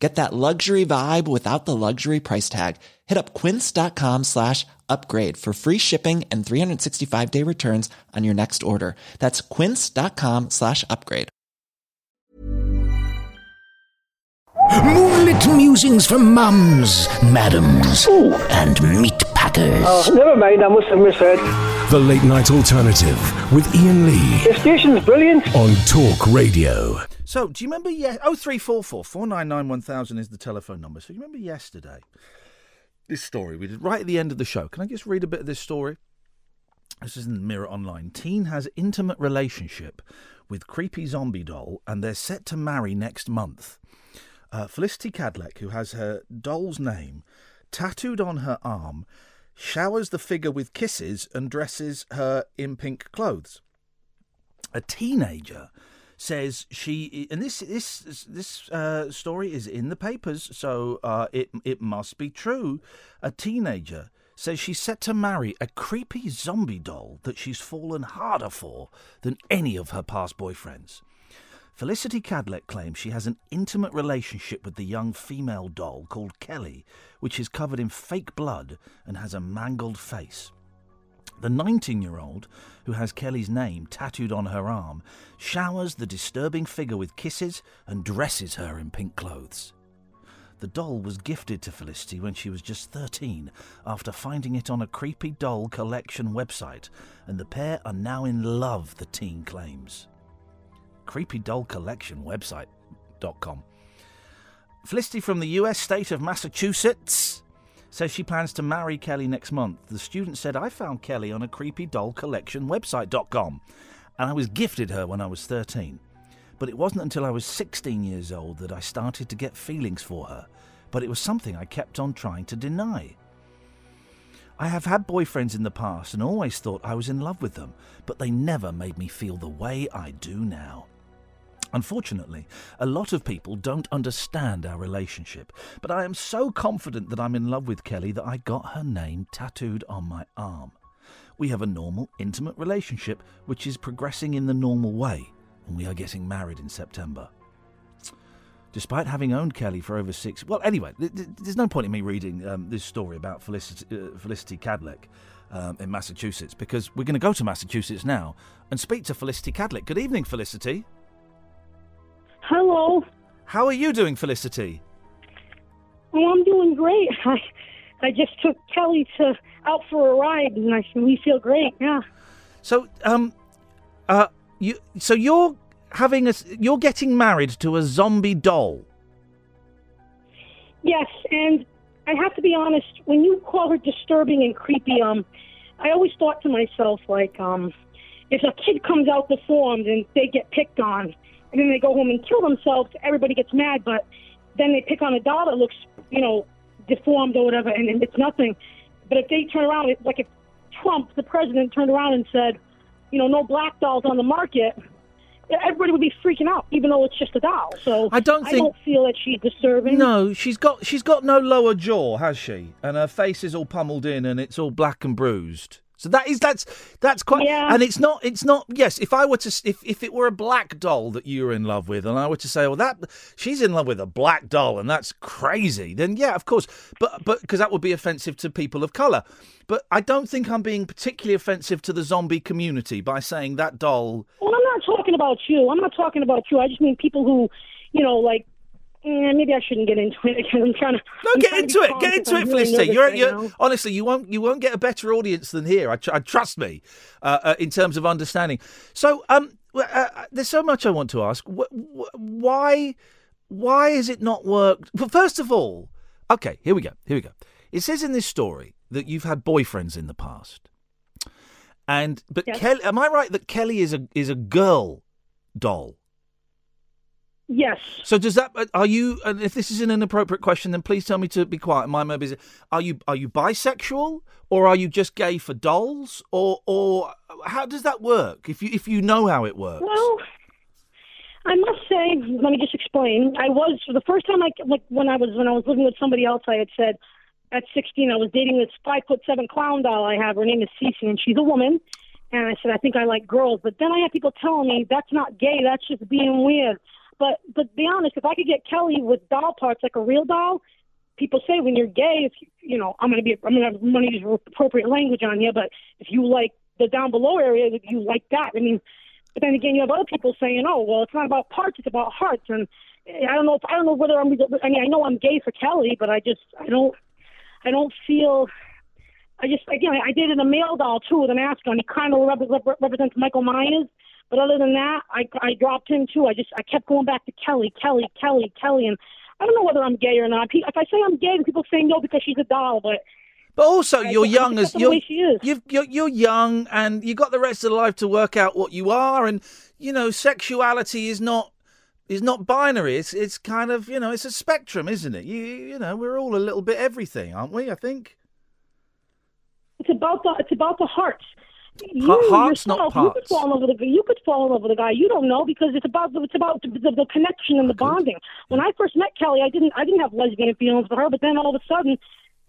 Get that luxury vibe without the luxury price tag. Hit up quince.com slash upgrade for free shipping and 365 day returns on your next order. That's quince.com slash upgrade. Moonlit musings from mums, madams, and meat packers. Oh, never mind, I must have misheard. The Late Night Alternative with Iain Lee The station's brilliant. on Talk Radio. So, do you remember? Yeah, oh three four four four nine nine one thousand is the telephone number. So, you remember yesterday? This story we did right at the end of the show. Can I just read a bit of this story? This is in the Mirror Online. Teen has intimate relationship with creepy zombie doll, and they're set to marry next month. Uh, Felicity Kadlec, who has her doll's name tattooed on her arm, showers the figure with kisses and dresses her in pink clothes. A teenager says she and this this this uh, story is in the papers, so uh, it it must be true. A teenager says she's set to marry a creepy zombie doll that she's fallen harder for than any of her past boyfriends. Felicity Kadlec claims she has an intimate relationship with the young female doll called Kelly, which is covered in fake blood and has a mangled face. The 19 year old, who has Kelly's name tattooed on her arm, showers the disturbing figure with kisses and dresses her in pink clothes. The doll was gifted to Felicity when she was just 13 after finding it on a creepy doll collection website, and the pair are now in love, the teen claims. Creepy doll collection website.com. Felicity from the US state of Massachusetts says she plans to marry Kelly next month. The student said, I found Kelly on a creepy doll collection website.com and I was gifted her when I was 13. But it wasn't until I was 16 years old that I started to get feelings for her. But it was something I kept on trying to deny. I have had boyfriends in the past and always thought I was in love with them, but they never made me feel the way I do now. Unfortunately, a lot of people don't understand our relationship, but I am so confident that I'm in love with Kelly that I got her name tattooed on my arm. We have a normal, intimate relationship which is progressing in the normal way, and we are getting married in September. Despite having owned Kelly for over six, well, anyway, th- th- there's no point in me reading um, this story about Felicity, uh, Felicity Kadlec um, in Massachusetts because we're going to go to Massachusetts now and speak to Felicity Kadlec. Good evening, Felicity. Hello. How are you doing, Felicity? Oh, I'm doing great. I I just took Kelly to out for a ride, and I we feel great. Yeah. So, um, uh, you, so you're having a, you're getting married to a zombie doll. Yes, and I have to be honest. When you call her disturbing and creepy, um, I always thought to myself like, um, if a kid comes out deformed and they get picked on, and then they go home and kill themselves, everybody gets mad. But then they pick on a doll that looks, you know, deformed or whatever, and, and it's nothing. But if they turn around, like if Trump, the president, turned around and said, you know, no black dolls on the market, everybody would be freaking out, even though it's just a doll. So I don't I think- don't feel that she's disturbing. No, she's got she's got no lower jaw, has she? And her face is all pummeled in, and it's all black and bruised. So that is that's that's quite. Yeah. And it's not it's not. Yes, if I were to if if it were a black doll that you were in love with, and I were to say, well, that she's in love with a black doll, and that's crazy, then yeah, of course. But but because that would be offensive to people of color. But I don't think I'm being particularly offensive to the zombie community by saying that doll. Well, I'm not talking about you. I'm not talking about you. I just mean people who, you know, like. Eh, maybe I shouldn't get into it because I'm trying to. No, I'm get into it. Get into I'm it, Felicity. You're, right you're honestly, you won't you won't get a better audience than here. I, I trust me, uh, uh, in terms of understanding. So, um, uh, uh, there's so much I want to ask. Wh- wh- why, why has it not worked? Well, first of all, okay, here we go. Here we go. It says in this story that you've had boyfriends in the past, and but Yes. Kelly, am I right that Kelly is a is a girl doll? Yes. So does that? uh, Are you? And if this is an inappropriate question, then please tell me to be quiet. My mobile is. Are you? Are you bisexual, or are you just gay for dolls, or or how does that work? If you if you know how it works. Well, I must say, let me just explain. I was for the first time I like when I was when I was living with somebody else. I had said at 16 I was dating this five foot seven clown doll I have. Her name is Cece, and she's a woman. And I said I think I like girls. But then I had people telling me that's not gay. That's just being weird. But but be honest, if I could get Kelly with doll parts like a real doll, people say when you're gay, if you, know, I'm gonna be, I'm gonna, I'm gonna use appropriate language on you. But if you like the down below area, if you like that. I mean, but then again, you have other people saying, oh, well, it's not about parts, it's about hearts. And eh, I don't know if I don't know whether I'm. I mean, I know I'm gay for Kelly, but I just I don't I don't feel. I just again I did in a male doll too with a mask on. He kind of rep- rep- represents Michael Myers. But other than that, I I dropped him too. I just I kept going back to Kelly, Kelly, Kelly, Kelly, and I don't know whether I'm gay or not. If I say I'm gay, people say no because she's a doll. But But also, I you're think young as you're, way she is. you've, you're you're young, and you got the rest of life to work out what you are, and you know, sexuality is not is not binary. It's it's kind of you know, it's a spectrum, isn't it? You you know, we're all a little bit everything, aren't we? I think. it's about the it's about the hearts. You hearts, not yourself, you could fall in love with a you could fall in love with a guy. You don't know because it's about the, it's about the, the, the connection and the bonding. When I first met Kelly, I didn't I didn't have lesbian feelings for her, but then all of a sudden,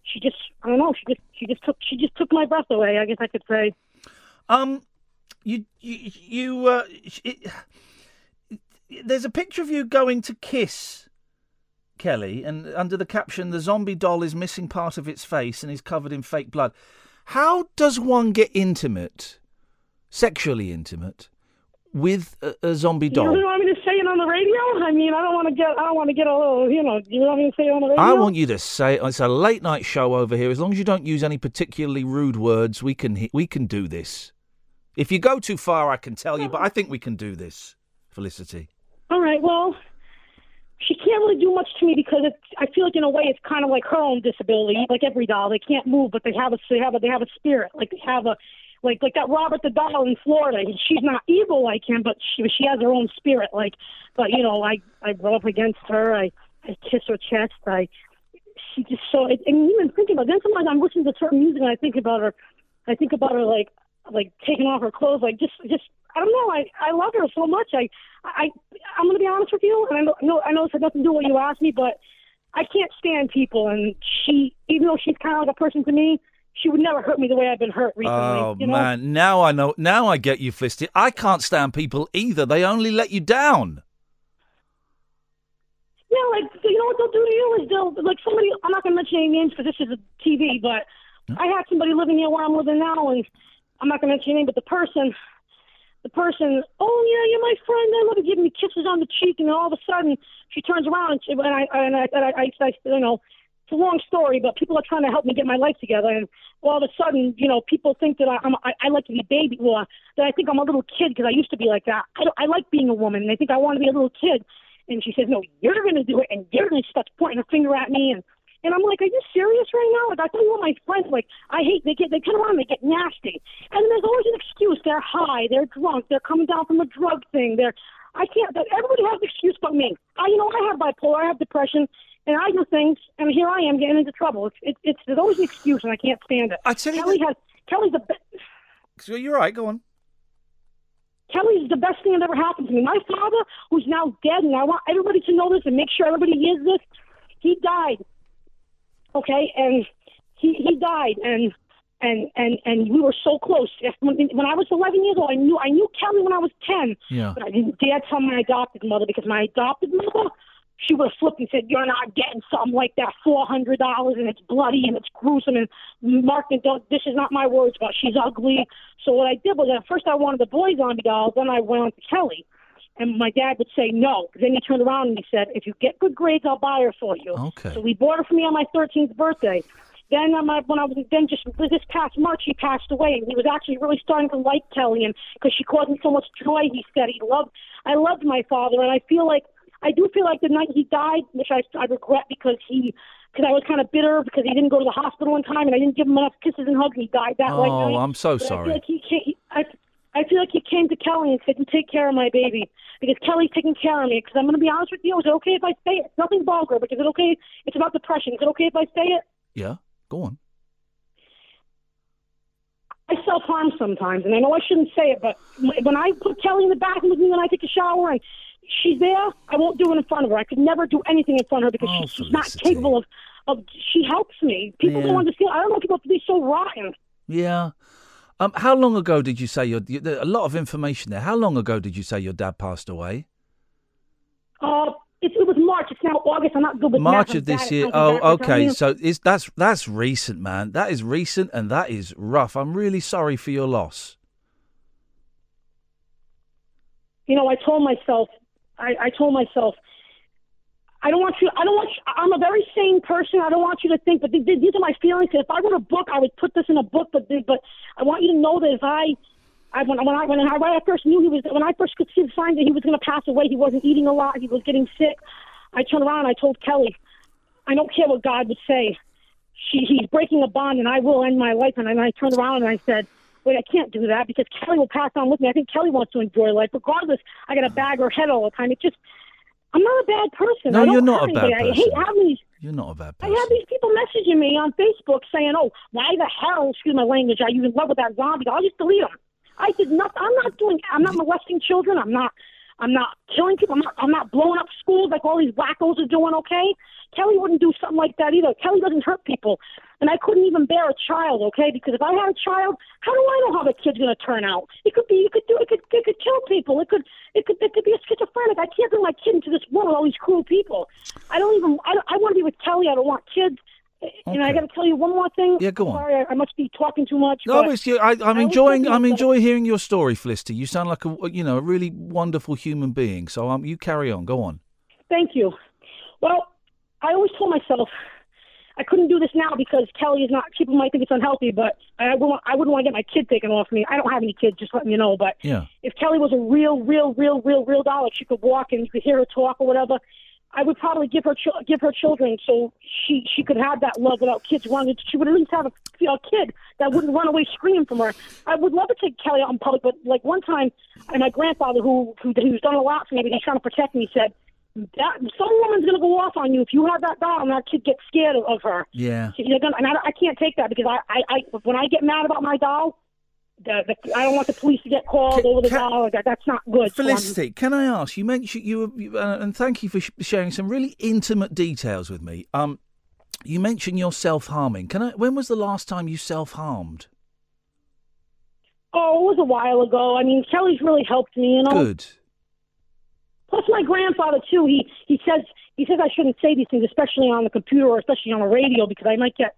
she just I don't know she just she just took she just took my breath away. I guess I could say. Um, you you you uh, it, there's a picture of you going to kiss Kelly, and under the caption, the zombie doll is missing part of its face and is covered in fake blood. How does one get intimate, sexually intimate, with a, a zombie You doll? really want me to say it on the radio? I mean, I don't want to get I don't want to get a little you know. You want me to say it on the radio? I want you to say it's a late night show over here. As long as you don't use any particularly rude words, we can we can do this. If you go too far, I can tell you, but I think we can do this, Felicity. All right. Well, she can't really do much to me because it's, I feel like in a way it's kind of like her own disability. Like every doll, they can't move, but they have a they have a they have a spirit. Like they have a like like that Robert the doll in Florida. She's not evil like him, but she she has her own spirit. Like, but you know, I I rub up against her. I I kiss her chest. I she just so I and even thinking about. Then sometimes I'm listening to certain music and I think about her. I think about her like like taking off her clothes, like just just I don't know. I I love her so much. I I I'm gonna be honest with you, and I know I know, I know this has nothing to do with what you asked me, but I can't stand people, and she even though she's kind of like a person to me, she would never hurt me the way I've been hurt recently. Oh you know? man, now I know. Now I get you, Felicity. I can't stand people either. They only let you down. Yeah, like you know what they'll do to you is they'll like somebody. I'm not gonna mention any names because this is a TV, but hmm? I had somebody living here where I'm living now, and I'm not gonna mention any name, but the person, the person, oh yeah, you're my friend. They love to give me kisses on the cheek, and all of a sudden she turns around and, she, and I and I, and I, I, I you know. It's a long story, but people are trying to help me get my life together, and all of a sudden, you know, people think that I, I'm, I, I like to be baby, or that I think I'm a little kid because I used to be like that. I, don't, I like being a woman, and they think I want to be a little kid. And she says, "No, you're going to do it," and you're going to start pointing a finger at me, and and I'm like, "Are you serious right now?" Like I tell you, all my friends, like I hate they get they turn around, and they get nasty, and there's always an excuse. They're high, they're drunk, they're coming down from a drug thing. They're I can't. Everybody has an excuse but me. I, you know, I have bipolar, I have depression, and I do things, and here I am getting into trouble. It's it's, it's there's always an excuse, and I can't stand it. I tell you Kelly has Kelly's the be- So you're right. Go on. Kelly's the best thing that ever happened to me. My father, who's now dead, and I want everybody to know this and make sure everybody hears this. He died. Okay, and he he died, and and and and we were so close. When, when I was 11 years old, I knew I knew Kelly when I was 10, Yeah. but I didn't dare tell my adopted mother because my adopted mother. She would have flipped and said, "You're not getting something like that, four hundred dollars, and it's bloody and it's gruesome." And Mark, and don't, this is not my words, but she's ugly. So what I did was, at first I wanted the boy zombie dolls, then I went on to Kelly, and my dad would say no. Then he turned around and he said, "If you get good grades, I'll buy her for you." Okay. So we bought her for me on my 13th birthday. Then on my, when I was then just this past March, he passed away, and he was actually really starting to like Kelly, and because she caused him so much joy, he said he loved. I loved my father, and I feel like I do feel like the night he died, which I I regret because he. Because I was kind of bitter because he didn't go to the hospital in time, and I didn't give him enough kisses and hugs, and he died that Oh, night. I'm so But I sorry. feel like he can't. He, I, I feel like he came to Kelly and said, "You take care of my baby," because Kelly's taking care of me. Because I'm going to be honest with you, is it okay if I say it? It's nothing vulgar, but is it okay? It's about depression. Is it okay if I say it? Yeah, go on. I self harm sometimes, and I know I shouldn't say it, but when I put Kelly in the bathroom with me when I take a shower and she's there, I won't do it in front of her. I could never do anything in front of her because Oh, she's, not capable of, of. She helps me. People Yeah. don't understand. I don't know people have to be so rotten. Yeah. Um, how long ago did you say your? you- A lot of information there. How long ago did you say your dad passed away? Uh, it, it was March. It's now August. I'm not good with March math. Of this year. Oh, okay. So is that's that's recent, man. That is recent, and that is rough. I'm really sorry for your loss. you know, I told myself, I, I told myself, I don't want you. I don't want. You, I'm a very sane person. I don't want you to think. But th- th- these are my feelings. If I wrote a book, I would put this in a book. But but I want you to know that if I, I when, when I when I, when I first knew he was when I first could see the signs that he was going to pass away, he wasn't eating a lot. He was getting sick. I turned around. and I told Kelly, I don't care what God would say. She, he's breaking a bond, and I will end my life. And then I turned around and I said, Wait, I can't do that because Kelly will pass on with me. I think Kelly wants to enjoy life, regardless. I got to bag her head all the time. It just, I'm not a bad person. No, you're not a bad anybody. I hate person. having these. You're not a bad person. I have these people messaging me on Facebook saying, "Oh, why the hell? Excuse my language. Are you in love with that zombie?" I'll just delete them. I did nothing. I'm not doing. I'm not molesting children. I'm not. I'm not killing people. I'm not. I'm not blowing up schools like all these wackos are doing. Okay, Kelly wouldn't do something like that either. Kelly doesn't hurt people, and I couldn't even bear a child. Okay, because if I had a child, how do I know how the kid's going to turn out? It could be. It could do. It could. It could kill people. It could. It could. It could be a schizophrenic. I can't bring my kid into this world with all these cruel people. I don't even. I. don't- I want to be with Kelly. I don't want kids. And I got to tell you one more thing. Yeah, go on. Sorry, I, I must be talking too much. No, it's you. I, I'm always enjoying. I'm enjoying hearing your story, Felicity. You sound like a you know a really wonderful human being. So um, you carry on. Go on. Thank you. Well, I always told myself I couldn't do this now because Kelly is not. People might think it's unhealthy, but I wouldn't. I wouldn't want to get my kid taken off me. I don't have any kids. Just letting you know. But Yeah. if Kelly was a real, real, real, real, real doll, if she could walk and you could hear her talk or whatever, I would probably give her chil- give her children so she she could have that love without kids running. She would at least have a, a kid that wouldn't run away screaming from her. I would love to take Kelly out in public, but like one time, and my grandfather who who who's done a lot for me, but he's trying to protect me, said. That some woman's gonna go off on you if you have that doll and that kid gets scared of, of her. Yeah. So you're gonna, and I, I can't take that because I, I, I, when I get mad about my doll, the, the, I don't want the police to get called Ca- over the ca- doll. That, that's not good. So Felicity, can I ask? You mentioned you, were- you uh, and thank you for sh- sharing some really intimate details with me. Um, you mentioned your self harming. Can I? When was the last time you self harmed? oh, it was a while ago. I mean, Kelly's really helped me. You know. Good. Plus, my grandfather too. He he says he says I shouldn't say these things, especially on the computer or especially on the radio, because I might get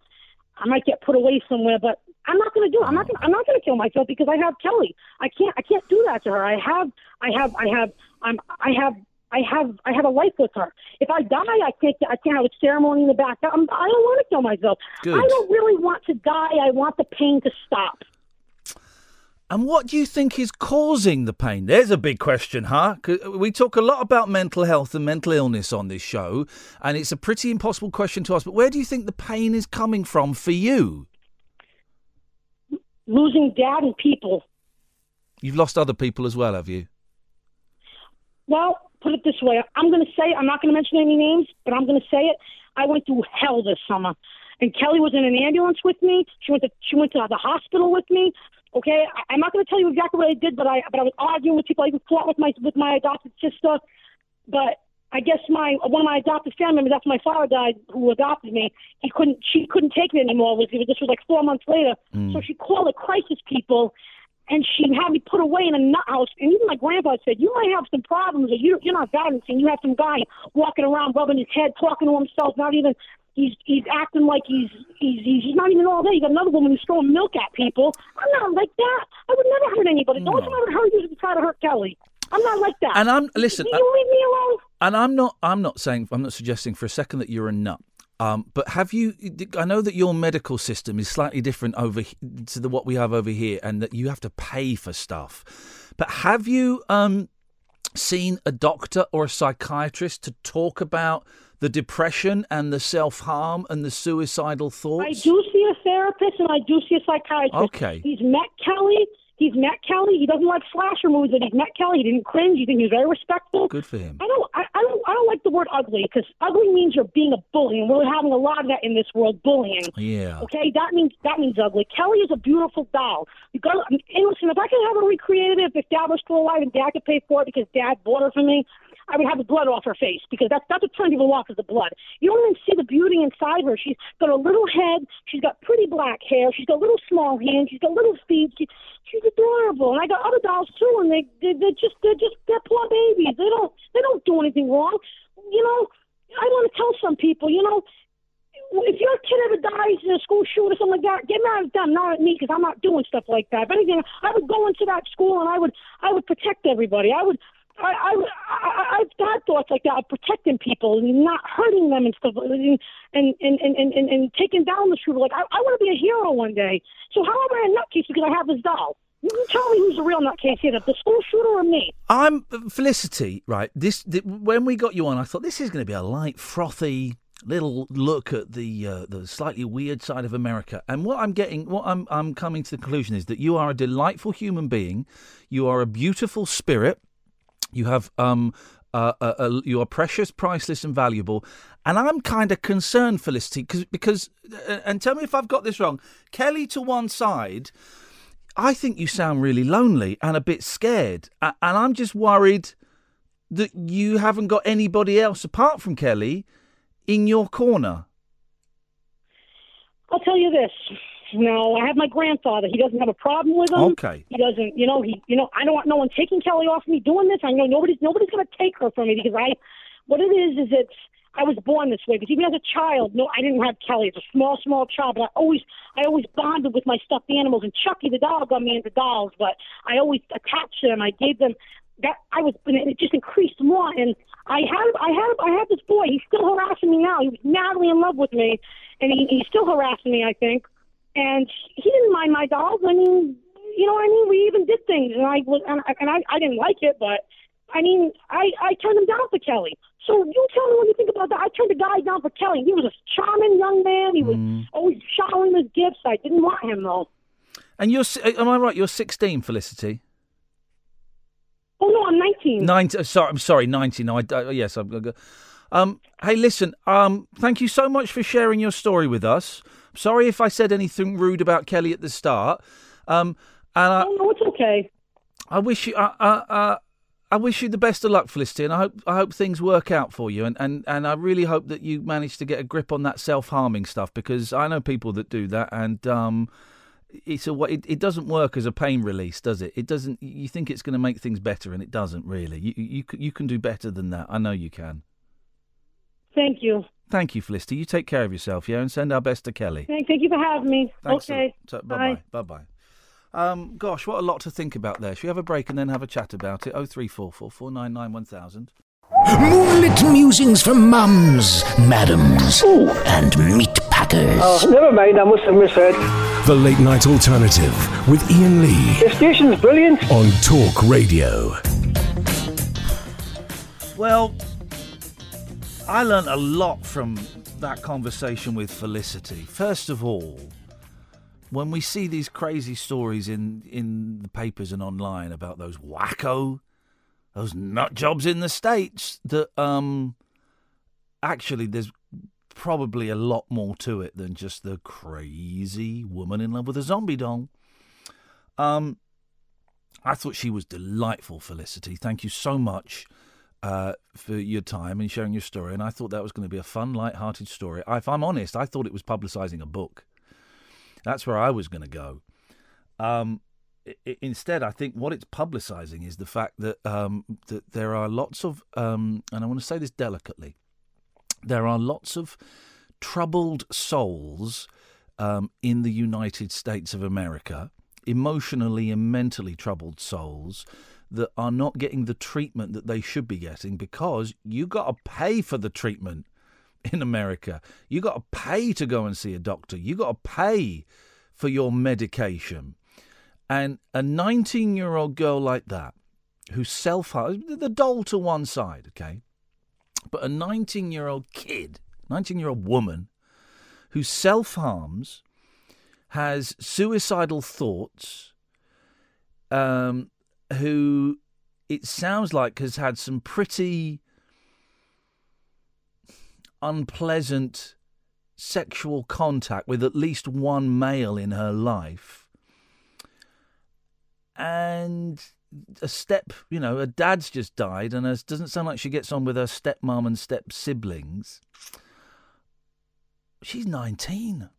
I might get put away somewhere. But I'm not going to do it. I'm not. Gonna, I'm not going to kill myself because I have Kelly. I can't. I can't do that to her. I have. I have. I have. I'm. I have. I have. I have a life with her. If I die, I can't. I can't have a ceremony in the back. I'm, I don't want to kill myself. Good. I don't really want to die. I want the pain to stop. And what do you think is causing the pain? There's a big question, huh? We talk a lot about mental health and mental illness on this show, and it's a pretty impossible question to ask. But where do you think the pain is coming from for you? Losing dad and people. You've lost other people as well, have you? Well, put it this way. I'm going to say, I'm not going to mention any names, but I'm going to say it. I went through hell this summer. And Kelly was in an ambulance with me. She went to she went to the hospital with me. Okay, I, I'm not going to tell you exactly what I did, but I but I was arguing with people. I even fought with my with my adopted sister. But I guess my one of my adopted family members after my father died, who adopted me, he couldn't she couldn't take me anymore. It was this was like four months later. Hmm. So she called the crisis people, and she had me put away in a nut house. And even my grandpa said, "You might have some problems, or you you're not balancing. You have some guy walking around, rubbing his head, talking to himself, not even." He's he's acting like he's he's he's not even all there. You got another woman who's throwing milk at people. I'm not like that. I would never hurt anybody. The only time I would hurt you is to try to hurt Kelly. I'm not like that. And I'm listen. I- you leave me alone? And I'm not. I'm not saying. I'm not suggesting for a second that you're a nut. Um, but have you? I know that your medical system is slightly different over to the, what we have over here, and that you have to pay for stuff. But have you um, seen a doctor or a psychiatrist to talk about the depression and the self harm and the suicidal thoughts? I do see a therapist and I do see a psychiatrist. Okay. He's met Kelly. He's met Kelly. He doesn't like slasher movies, but he's met Kelly. He didn't cringe. You think he was very respectful. Good for him. I don't. I, I don't. I don't like the word ugly because ugly means you're being a bully, and we're having a lot of that in this world, bullying. Yeah. Okay, that means that means ugly. Kelly is a beautiful doll. You got. And listen, if I could have her recreated, if, if Dad was still alive and Dad could pay for it because Dad bought her for me, I would have the blood off her face because that's that's what turns people off is the blood. You don't even see the beauty inside her. She's got a little head. She's got pretty black hair. She's got little small hands. She's got little feet. She, she's adorable. And I got other dolls too, and they they they're just they're just they're poor babies. They don't they don't do anything wrong. You know, I want to tell some people, you know. If your kid ever dies in a school shooting or something like that, get mad at them, not at me, because I'm not doing stuff like that. If anything, I would go into that school and I would, I would protect everybody. I would, I, I, I, I've had thoughts like that of protecting people and not hurting them and stuff, and and and and, and, and taking down the shooter. Like I, I want to be a hero one day. So how am I a nutcase because I have this doll? You tell me who's the real nutcase here, the school shooter or me? I'm Felicity. Right. This th- when we got you on, I thought this is going to be a light, frothy little look at the uh, the slightly weird side of America. And what I'm getting, what I'm I'm coming to the conclusion is that you are a delightful human being. You are a beautiful spirit. You have um. Uh, uh, uh, you are precious, priceless, and valuable. And I'm kind of concerned, Felicity, cause, because, uh, and tell me if I've got this wrong. Kelly to one side, I think you sound really lonely and a bit scared. And I'm just worried that you haven't got anybody else apart from Kelly in your corner. I'll tell you this. No, I have my grandfather. He doesn't have a problem with him. Okay. He doesn't. You know. He. You know. I don't want no one taking Kelly off me doing this. I know nobody's nobody's going to take her from me because I. What it is is it's. I was born this way because even as a child, no, I didn't have Kelly. As a small, small child, but I always, I always bonded with my stuffed animals. And Chucky the dog got me into dolls, but I always attached them. I gave them that. I was, and it just increased more. And I had, I had, I had this boy. He's still harassing me now. He was madly in love with me, and he, he's still harassing me. I think, and he didn't mind my dolls. I mean, you know what I mean? We even did things, and I was, and I, and I, I didn't like it, but I mean, I, I turned him down for Kelly. So you tell me what you think about that. I turned a guy down for Kelly. He was a charming young man. He was always showering his gifts. I didn't want him though. And you're, si- am I right? You're 16, Felicity. Oh no, I'm 19. 90, uh, sorry, I'm sorry, 90. No, I, uh, yes, I'm Um, hey, listen. Um, thank you so much for sharing your story with us. Sorry if I said anything rude about Kelly at the start. Um, and I, Oh no, it's okay. I wish you, uh, uh, uh, I wish you the best of luck, Felicity, and I hope I hope things work out for you. And, and, and I really hope that you manage to get a grip on that self harming stuff because I know people that do that, and um, it's a it, it doesn't work as a pain release, does it? It doesn't. You think it's going to make things better, and it doesn't really. You you you can do better than that. I know you can. Thank you. Thank you, Felicity. You take care of yourself, yeah, and send our best to Kelly. Thank, thank you for having me. Thanks. okay. bye bye. Bye bye. Um, gosh, what a lot to think about there. Should we have a break and then have a chat about it? Oh three four four four nine nine one thousand. Moonlit musings from mums, madams, and meat packers. Oh, never mind, I must have misheard. The Late Night Alternative with Iain Lee The station's brilliant. on Talk Radio. Well, I learned a lot from that conversation with Felicity. First of all, when we see these crazy stories in, in the papers and online about those wacko, those nut jobs in the States, that um, actually there's probably a lot more to it than just the crazy woman in love with a zombie doll. Um, I thought she was delightful, Felicity. Thank you so much uh, for your time and sharing your story. And I thought that was going to be a fun, light-hearted story. If I'm honest, I thought it was publicising a book. That's where I was going to go. Um, instead, I think what it's publicising is the fact that um, that there are lots of, um, and I want to say this delicately, there are lots of troubled souls um, in the United States of America, emotionally and mentally troubled souls that are not getting the treatment that they should be getting because you got to pay for the treatment in America. You got to pay to go and see a doctor. You got to pay for your medication. And a 19 year old girl like that, who self the doll to one side, okay? But a 19 year old kid, 19 year old woman, who self harms, has suicidal thoughts, um, who it sounds like has had some pretty unpleasant sexual contact with at least one male in her life. And a step, you know, her dad's just died, and it doesn't sound like she gets on with her stepmom and step siblings. She's 19.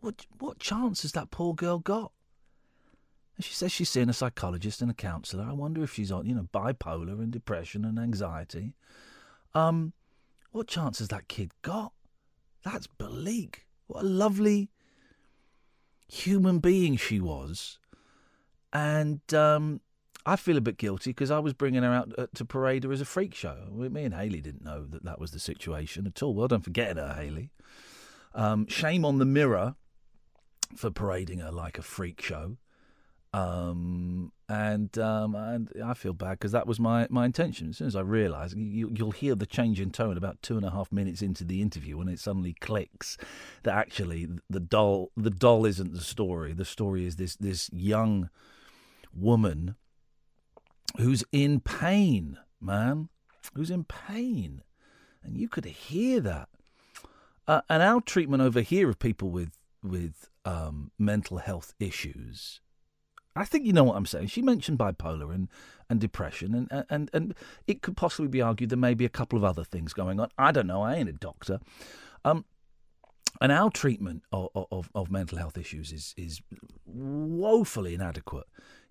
What what chance has that poor girl got? She says she's seeing a psychologist and a counsellor. I wonder if she's on, you know, bipolar and depression and anxiety. Um, what chance has that kid got? That's bleak. What a lovely human being she was. And um, I feel a bit guilty because I was bringing her out uh, to parade her as a freak show. Me and Haley didn't know that that was the situation at all. Well done for getting her, Haley. Um, shame on the mirror for parading her like a freak show. Um, and um, and I feel bad because that was my, my intention. As soon as I realise, you, you'll hear the change in tone about two and a half minutes into the interview when it suddenly clicks that actually the doll the doll isn't the story. The story is this this young woman who's in pain, man, who's in pain, and you could hear that. Uh, and our treatment over here of people with with um, mental health issues I think you know what I'm saying. She mentioned bipolar and, and depression, and, and, and it could possibly be argued there may be a couple of other things going on. I don't know. I ain't a doctor. Um, and our treatment of, of, of mental health issues is, is woefully inadequate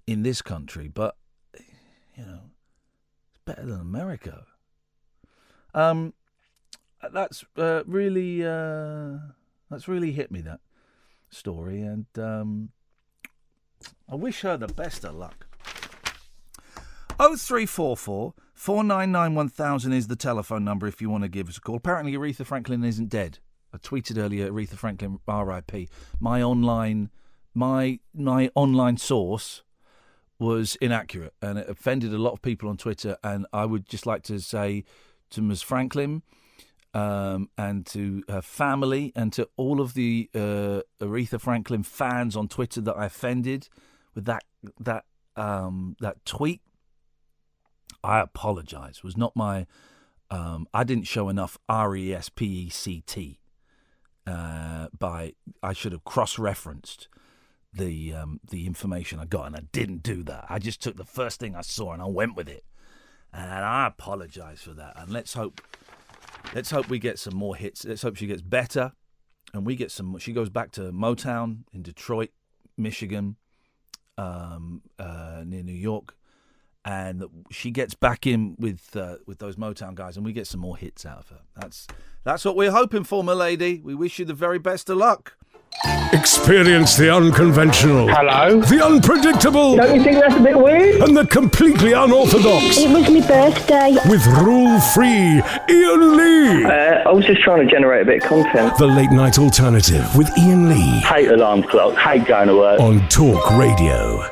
in this country, but, you know, it's better than America. Um, that's uh, really uh, that's really hit me that story, and um, I wish her the best of luck. 0344 499 1000 is the telephone number if you want to give us a call. Apparently, Aretha Franklin isn't dead. I tweeted earlier, Aretha Franklin, R.I.P. My online, my my online source was inaccurate and it offended a lot of people on Twitter. And I would just like to say to Ms. Franklin um, and to her family and to all of the uh, Aretha Franklin fans on Twitter that I offended with that that um, that tweet. I apologise. It was not my. Um, I didn't show enough R E S P E C T. Uh, by I should have cross-referenced the um, the information I got, and I didn't do that. I just took the first thing I saw and I went with it, and I apologise for that. And let's hope Let's hope we get some more hits. Let's hope she gets better, and we get some. She goes back to Motown in Detroit, Michigan, um, uh, near New York, and she gets back in with uh, with those Motown guys, and we get some more hits out of her. That's that's what we're hoping for, my lady. We wish you the very best of luck. Experience the unconventional. Hello? The unpredictable. Don't you think that's a bit weird? And the completely unorthodox. It was my birthday. With rule free Iain Lee. Uh, I was just trying to generate a bit of content. The late night alternative with Iain Lee. Hate alarm clock, hate going to work. On Talk Radio.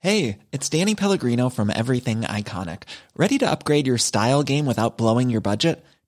Hey, it's Danny Pellegrino from Everything Iconic. Ready to upgrade your style game without blowing your budget?